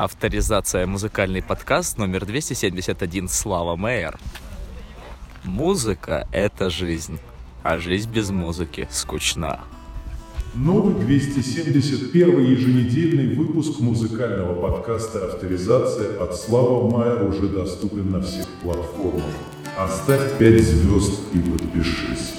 Авторизация музыкальный подкаст номер 271 Слава Мэйер. Музыка — это жизнь, а жизнь без музыки скучна. Новый 271 еженедельный выпуск музыкального подкаста «Авторизация» от Слава Майер уже доступен на всех платформах. Оставь 5 звезд и подпишись.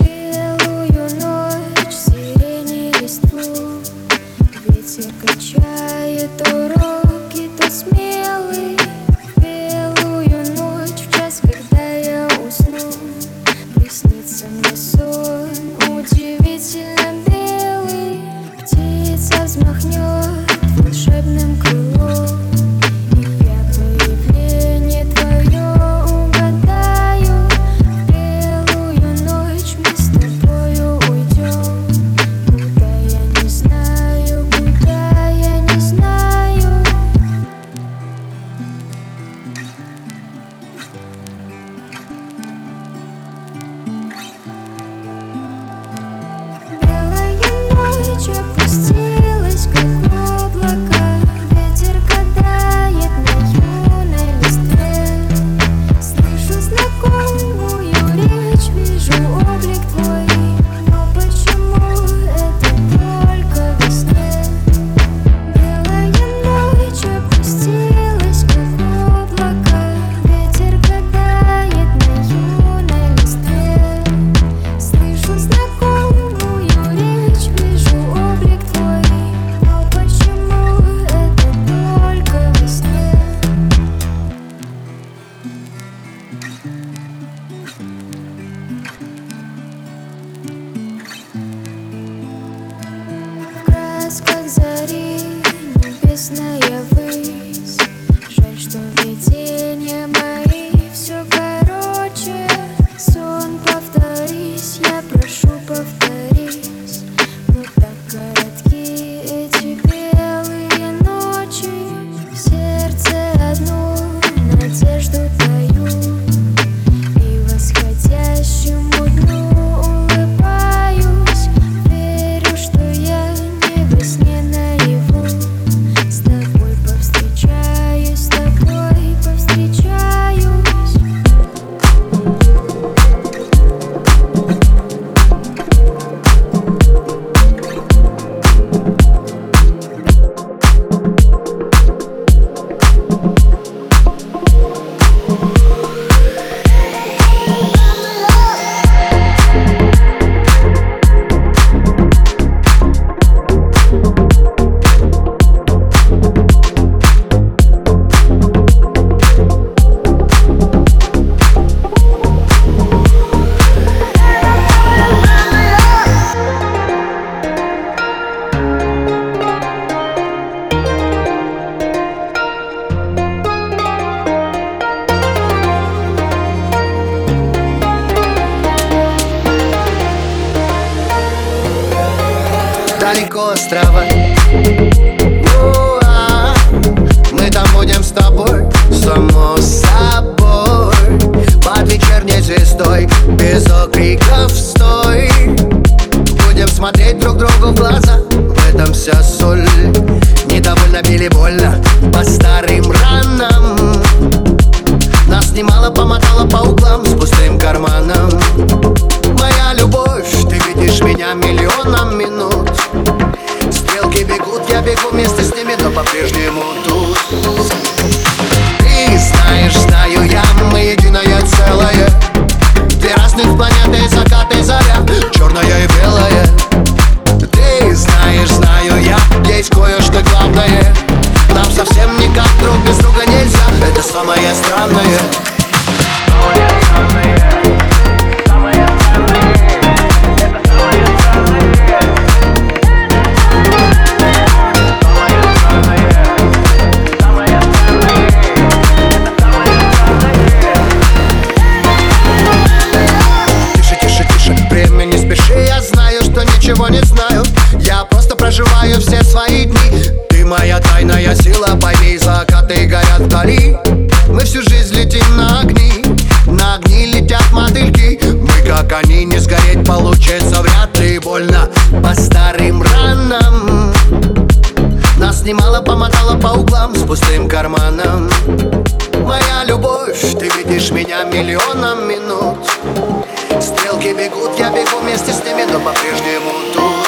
больно по старым ранам. Нас немало помотало по углам с пустым карманом. Моя любовь, ты видишь меня миллионом минут. Стрелки бегут, я бегу вместе с ними, но по-прежнему тут.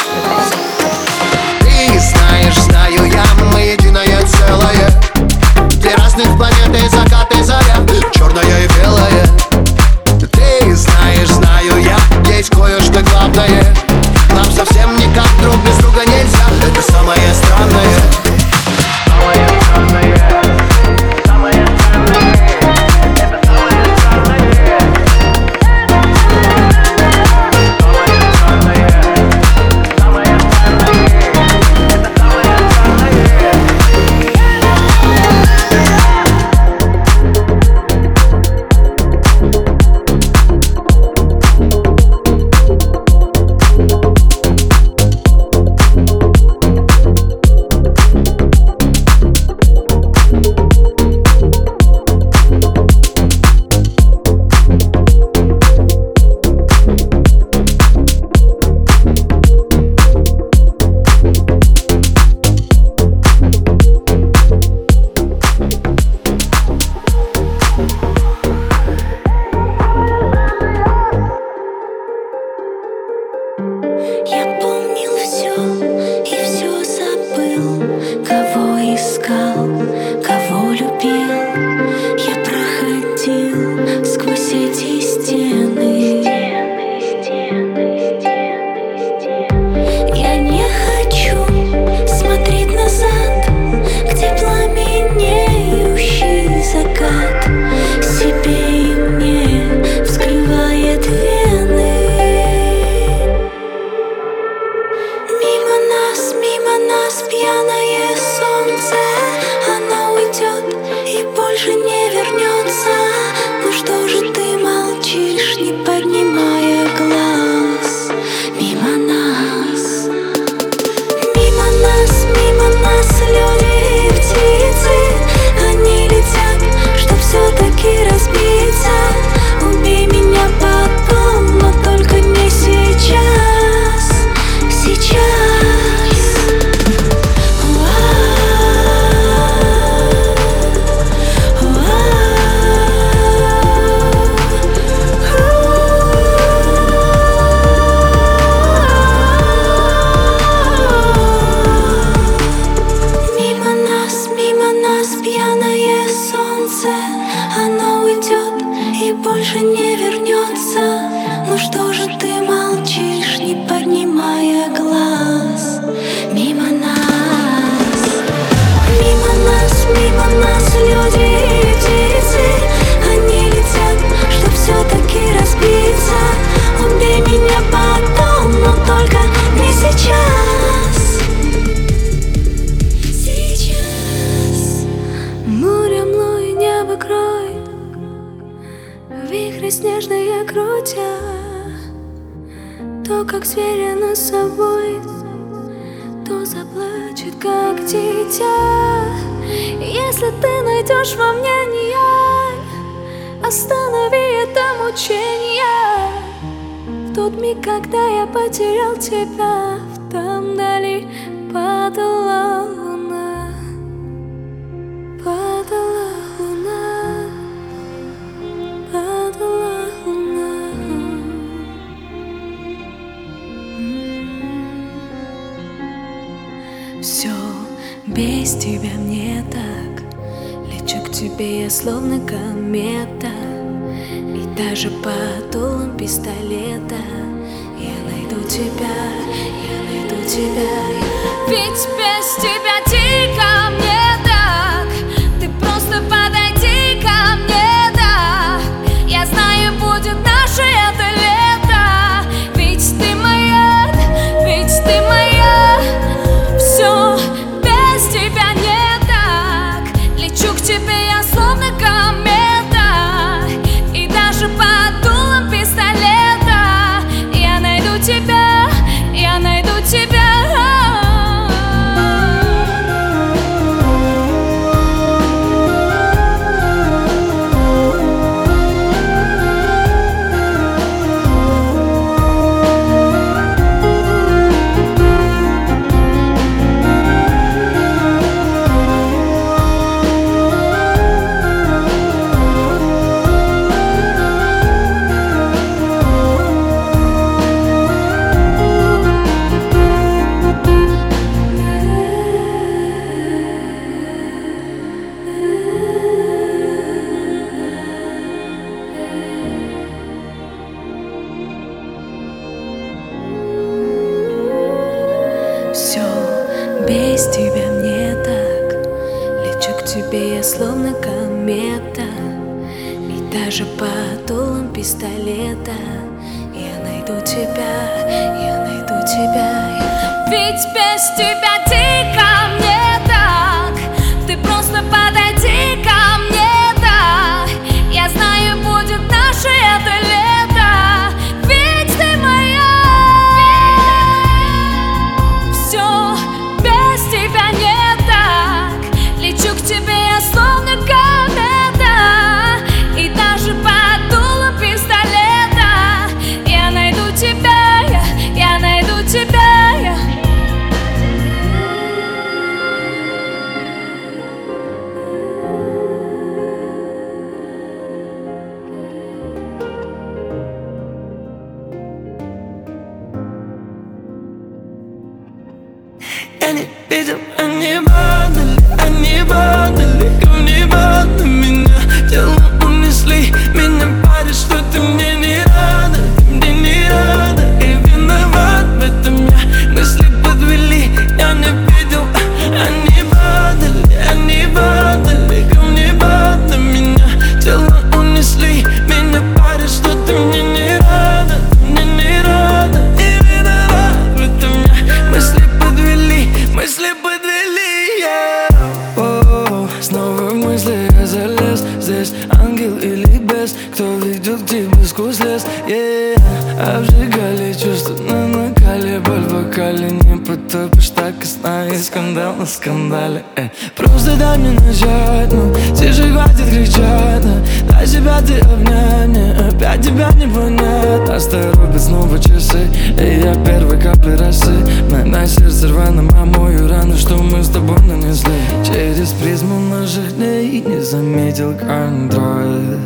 взгляды обняния Опять тебя не понять Настя рубит снова часы И я первый капли росы. Мы на сердце рваном, а мою рану Что мы с тобой нанесли. Через призму наших дней Не заметил контраст.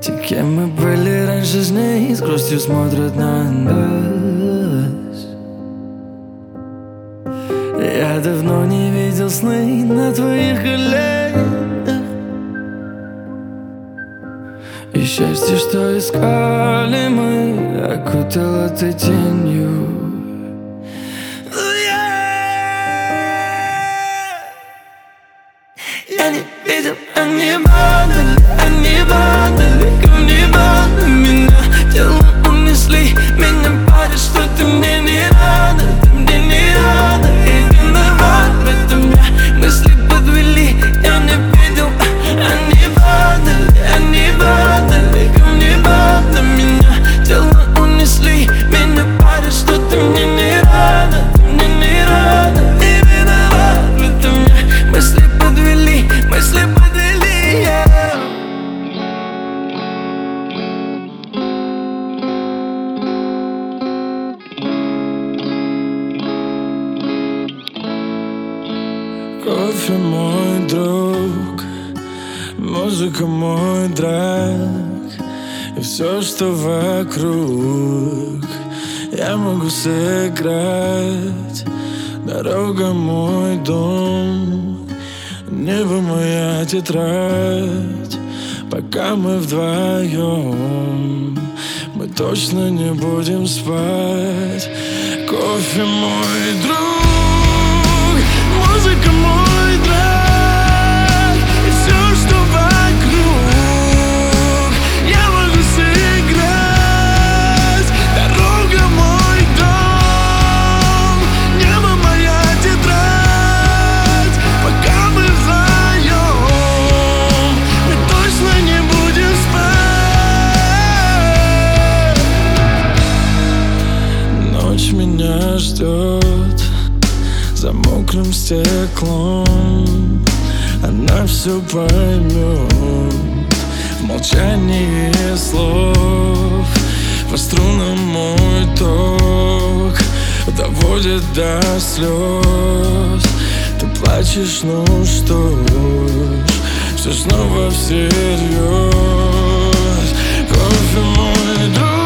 Те, кем мы были раньше с ней С грустью смотрят на нас. Я давно не видел сны на твоих коленях И счастье, что искали мы, окутало ты тенью. сыграть. Дорога мой дом Небо моя тетрадь. Пока мы вдвоем Мы точно не будем спать. Кофе мой друг Музыка мой мокрым стеклом. Она все поймет В молчании слов. По струнам мой ток Доводит до слез Ты плачешь, ну что ж Все снова всерьез Кофе мой друг.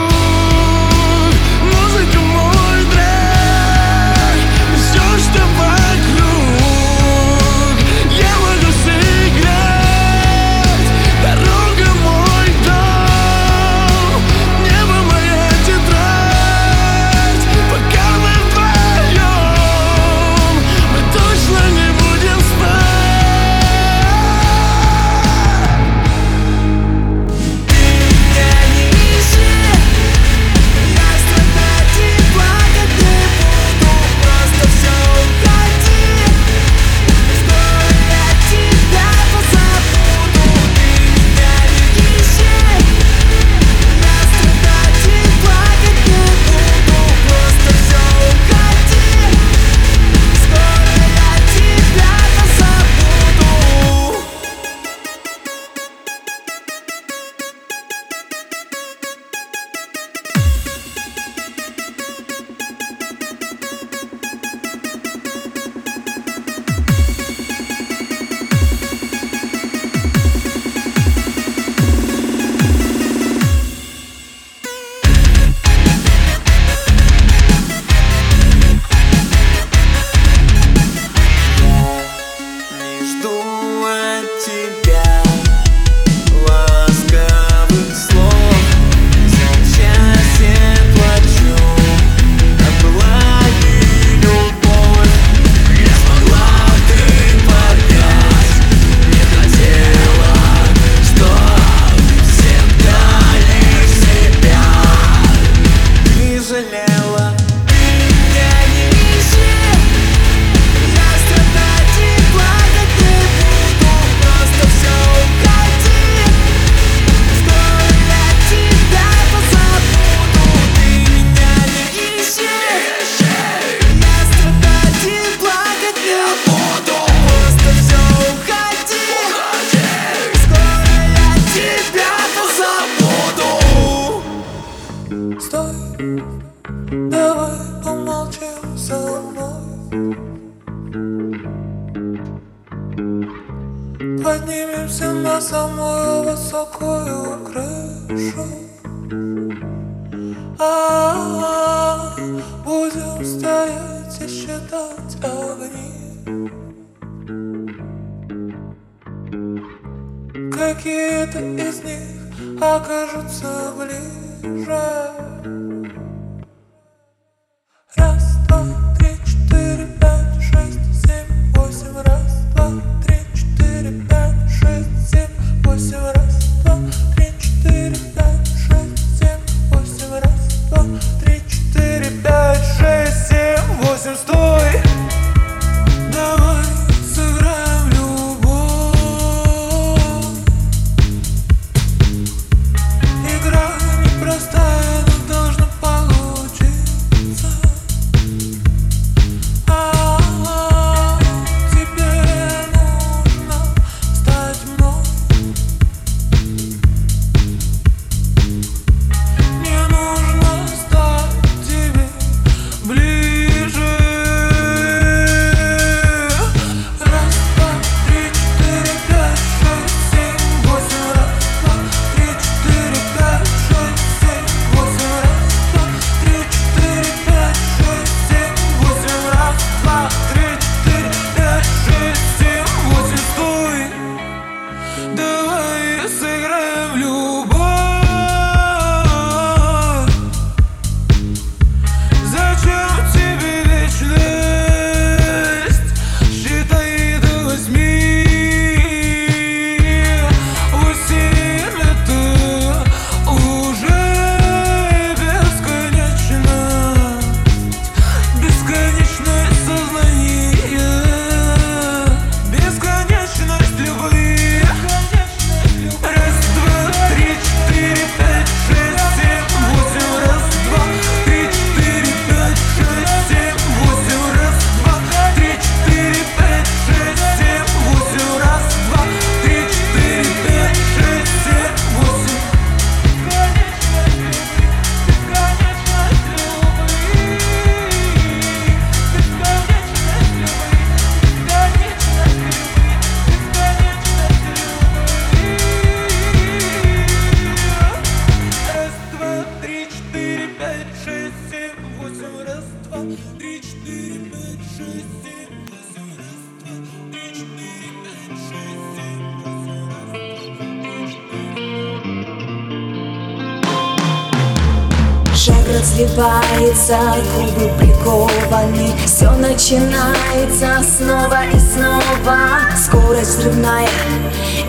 Разливается, губы прикованы. Все начинается снова и снова. Скорость взрывная,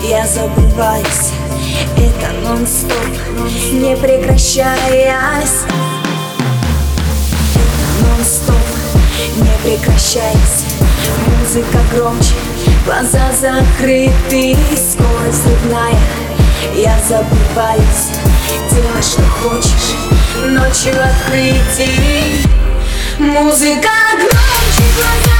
я забываюсь. Это нон-стоп, не прекращаясь. Нон-стоп, не прекращаясь. Музыка громче, глаза закрыты. Скорость взрывная, я забываюсь. Делай, что хочешь ночью открытий. Музыка громче, глаза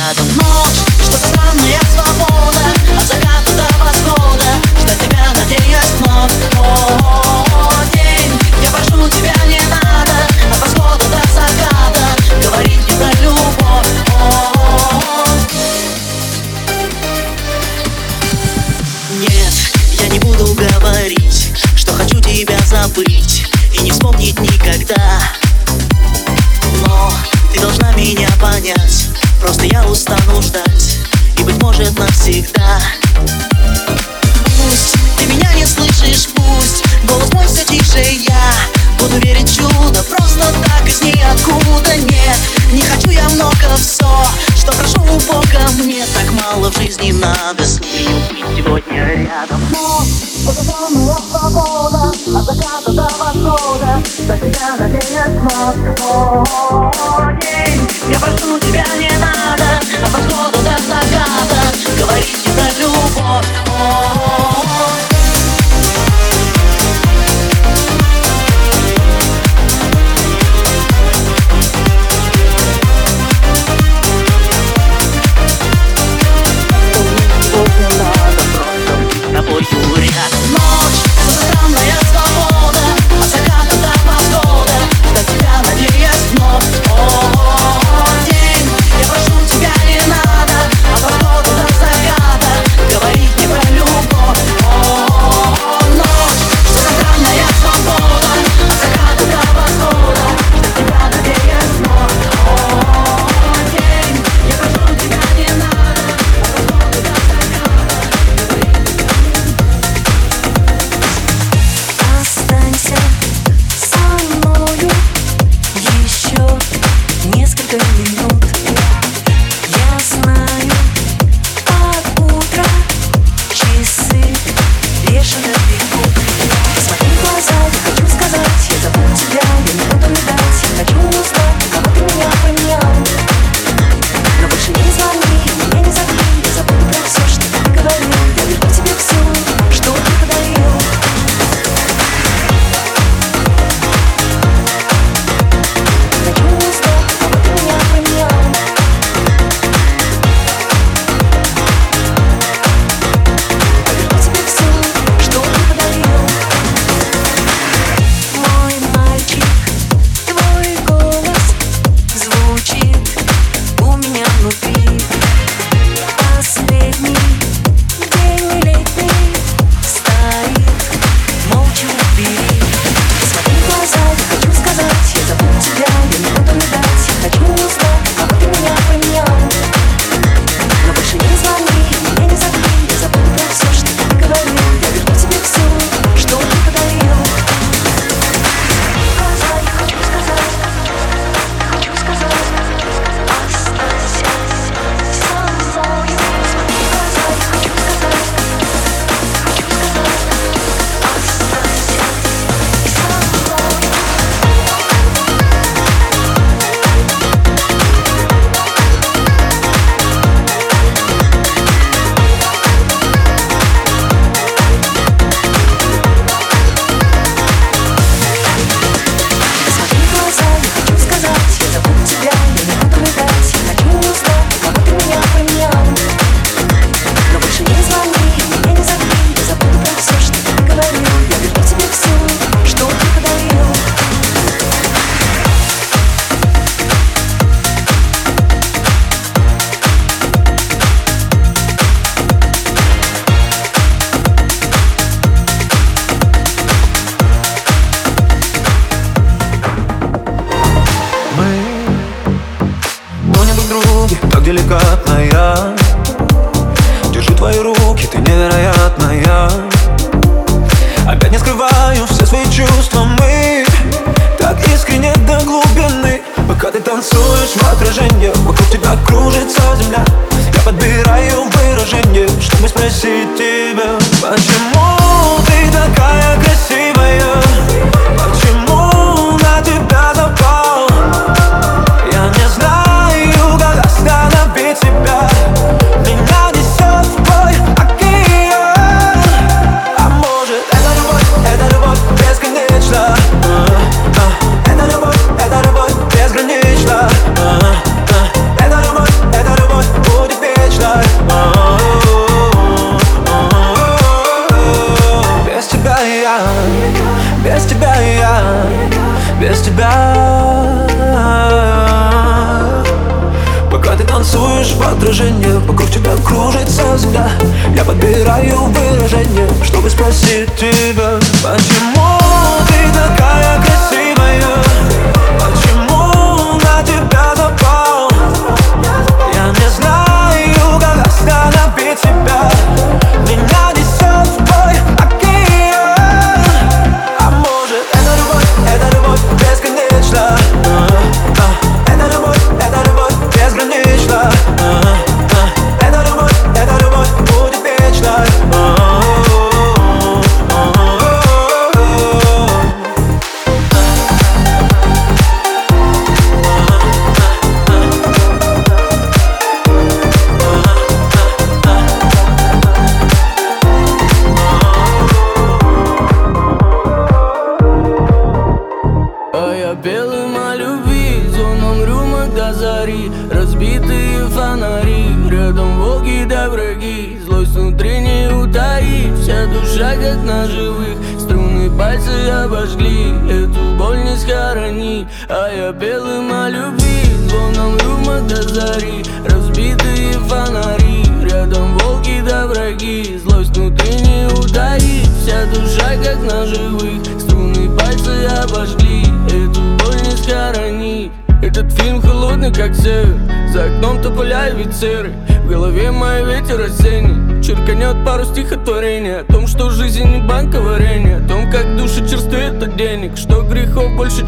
тобою рядом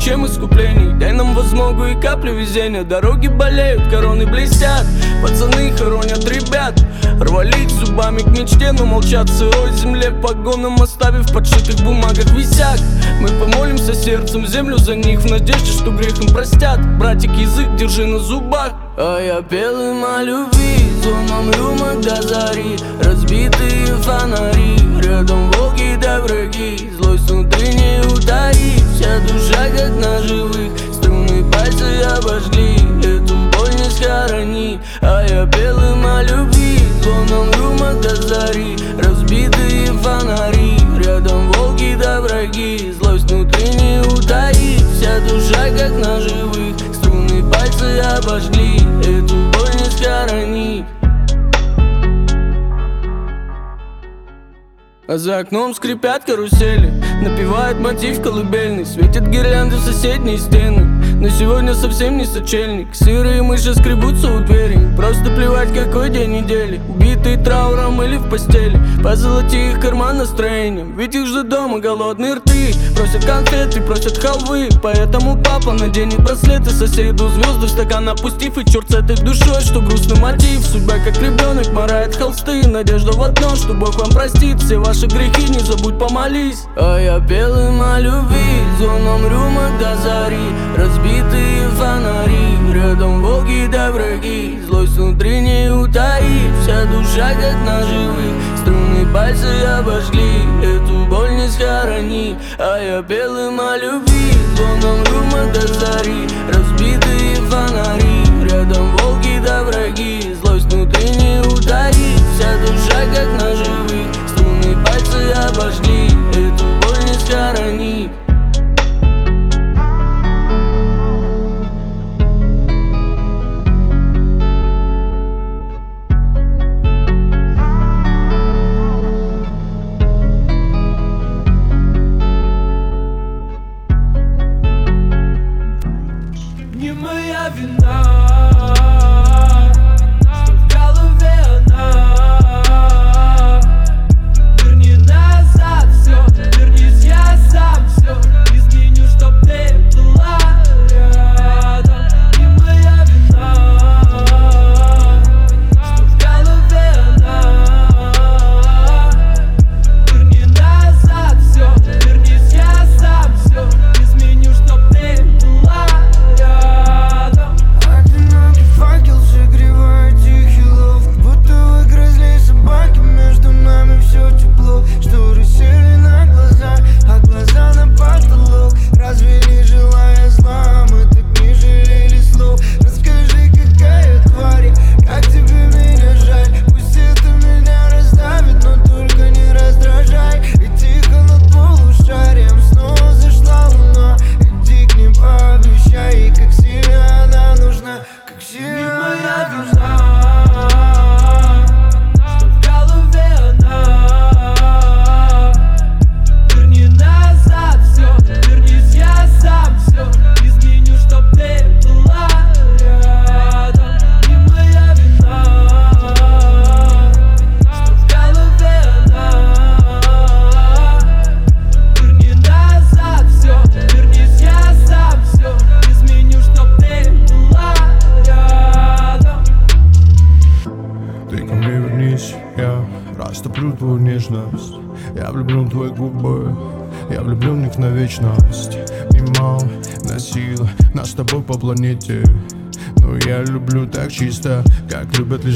чем искуплений Дай нам возмогу и каплю везения. Дороги болеют, короны блестят. Пацаны хоронят ребят. Рвались зубами к мечте, но молчат. Сырой земле Погоном оставив подшитых бумагах висяк Мы помолимся сердцем землю за них В надежде, что грех им простят. Братик, язык держи на зубах. А я пел им о любви Звоном рюмок до зари. Разбитые фонари Рядом волки да враги. Злость внутри до зари. Разбитые фонари. Рядом волки да враги. Злость внутри не утаить Вся душа как на живых. Струны пальцы обожгли. Эту боль не схорони. А за окном скрипят карусели. Напевает мотив колыбельный. Светят гирлянды в соседние стены Но сегодня совсем не сочельник. Сырые мыши скребутся у двери. Просто плевать какой день недели. Убитые трауром или в постели. Позолоти их карман настроением. Ведь их ждут дома голодные рты. Просят конфеты, просят халвы. Поэтому папа наденет браслеты Соседу звезды в стакан опустив И черт с этой душой, что грустный мотив. Судьба как ребенок морает холсты. Надежда в одно, что Бог вам простит. Все ваши грехи, не забудь помолись. А я пел им о любви Зоном рюмок до зари Разбитые фонари Рядом волки да враги. Злость внутри не утаить Вся душа как на живых Струны пальцы обожгли Эту боль не схорони. А я пел им о любви Звоном рюмок до зари Разбитые фонари Рядом волки да враги. Злость внутри не утаить Вся душа как на живых Струны пальцы обожгли Эту боль не схорони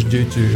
как любят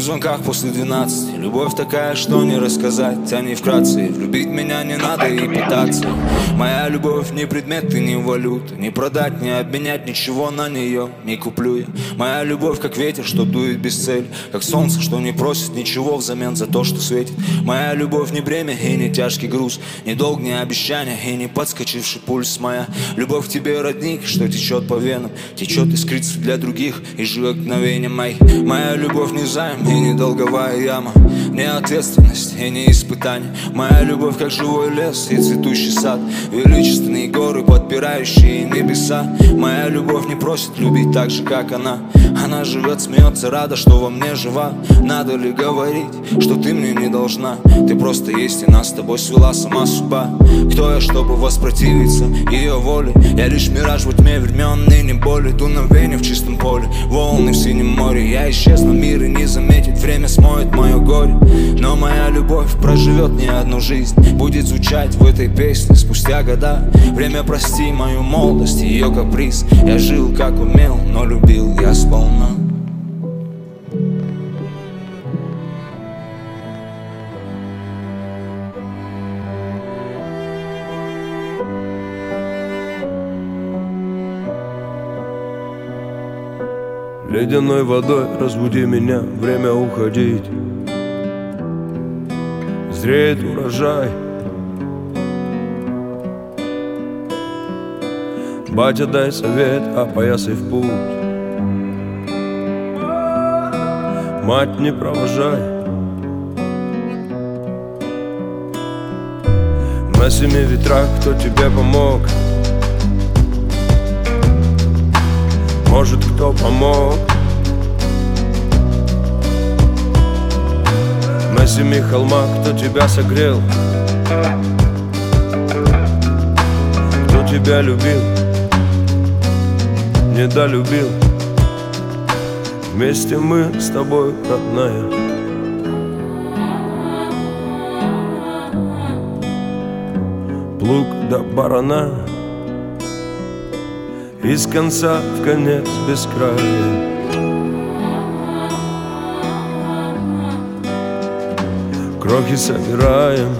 В звонках после двенадцати. Любовь такая, что не рассказать Тяни вкратце, влюбить меня не надо и пытаться Моя любовь не предмет и не валюта. Не продать, не обменять ничего на нее Не куплю я Моя любовь как ветер, что дует без цели Как солнце, что не просит ничего взамен за то, что светит. Моя любовь не бремя и не тяжкий груз Не долг, не обещания и не подскочивший пульс. Моя любовь к тебе родник, что течет по венам Течет искрится для других и живет мгновением моих. Моя любовь не займ и не долговая яма Не ответственность и не испытание. Моя любовь как живой лес и цветущий сад Величественные горы, подпирающие небеса. Моя любовь не просит любить так же, как она Она живет, смеется, рада, что во мне жива. Надо ли говорить, что ты мне не должна? Ты просто есть и нас с тобой свела сама судьба. Кто я, чтобы воспротивиться ее воле? Я лишь мираж во тьме времен, ныне боли Дуновение в чистом поле, волны в синем море. Я исчезну, мир и не заметит. Время смоет мое горе. Но моя любовь проживет не одну жизнь. Будет звучать в этой песне спустя года. Время прости мою молодость, ее каприз. Я жил как умел, но любил я безусловно Ледяной водой разбуди меня, время уходить. Зреет урожай. Батя, дай совет, а поясай в путь. Мать, не провожай. На семи ветрах кто тебе помог? Может, кто помог? На семи холмах кто тебя согрел? Кто тебя любил? Недолюбил Вместе мы с тобой, родная. Плуг до барана. Из конца в конец без края Крохи собираем.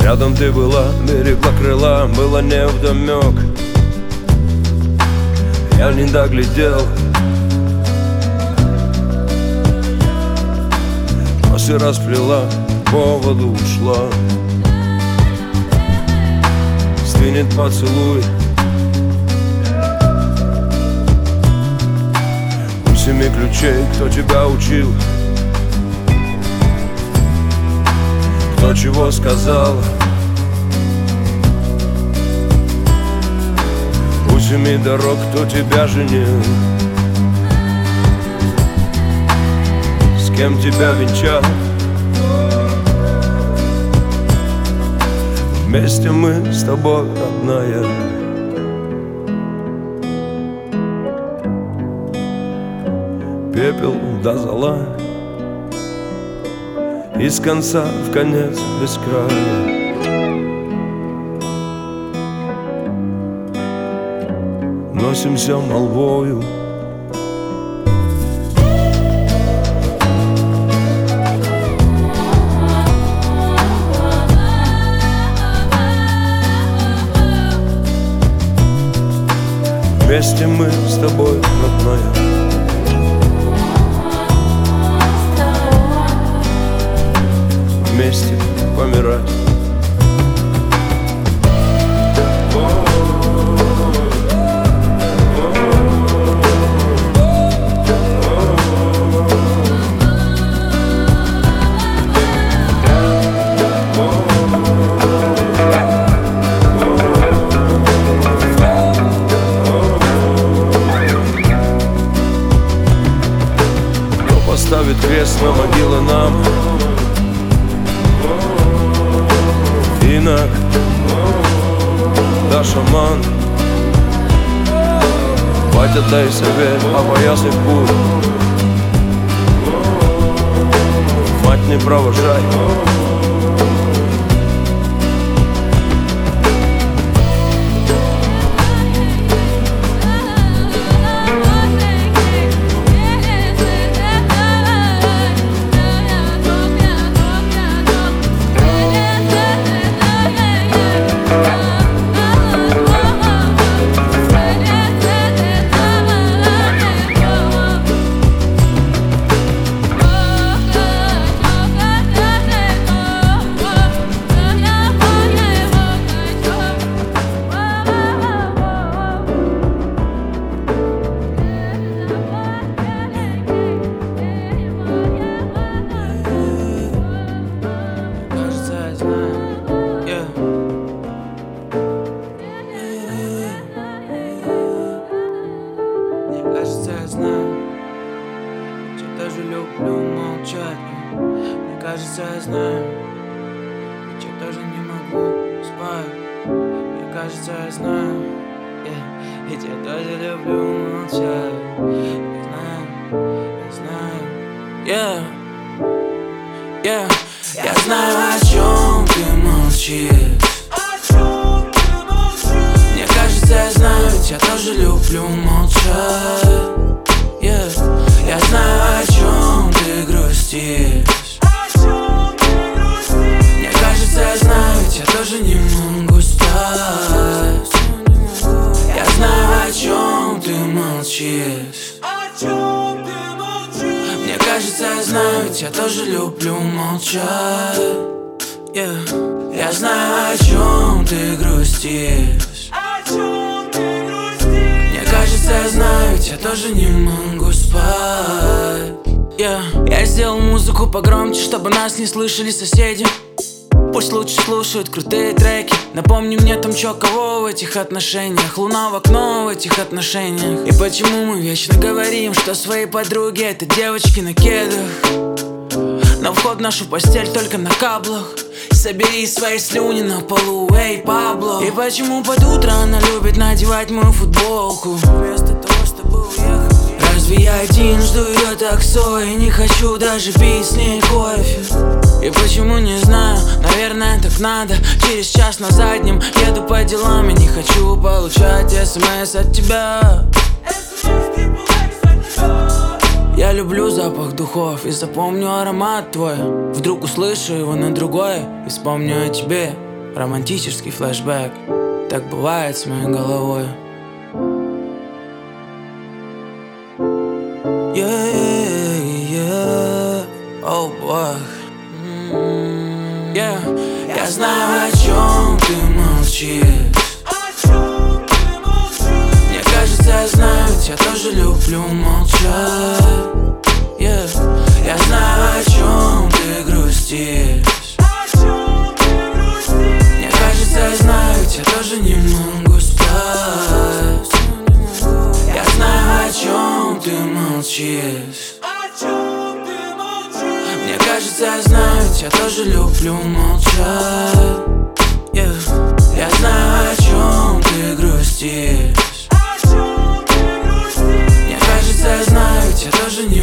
Рядом ты была, берегла крыла Было не вдомек Я не доглядел Косы расплела, по воду ушла. Стынет поцелуй. У семи ключей, кто тебя учил. Кто чего сказал. У семи дорог, кто тебя женил Кем тебя венчал. Вместе мы с тобой, родная. Пепел до зола Из конца в конец без края. Носимся молвою Вместе мы с тобой, родная Вместе помирать дай совет, опоясай путь Мать не провожай чё кого в этих отношениях? Луна в окно в этих отношениях. И почему мы вечно говорим, что свои подруги это девочки на кедах На вход в нашу постель только на каблах. Собери свои слюни на полу, эй, Пабло. И почему под утро она любит надевать мою футболку? Вместо того, чтобы уехать. Разве я один жду ее таксо И не хочу даже пить с ней кофе. И почему не знаю, наверное так надо. Через час на заднем еду по делам. И не хочу получать смс от тебя. Я люблю запах духов и запомню аромат твой. Вдруг услышу его на другой и вспомню о тебе. Романтический флешбэк, так бывает с моей головой. Yeah, yeah, yeah, oh boy я знаю, о чем ты молчишь. Мне кажется, я знаю, ведь я тоже люблю молчать yeah. Я знаю, о чем ты грустишь. Мне кажется, я знаю, ведь я тоже не могу спать. Я знаю, о чем ты молчишь Я знаю, я тоже люблю молчать. Yeah. Я знаю, о чем ты грустишь. Мне кажется, я знаю, я тоже не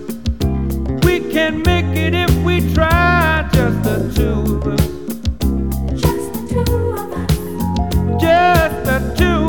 We can make it if we try. Just the two of us. Just the two of us. Just the two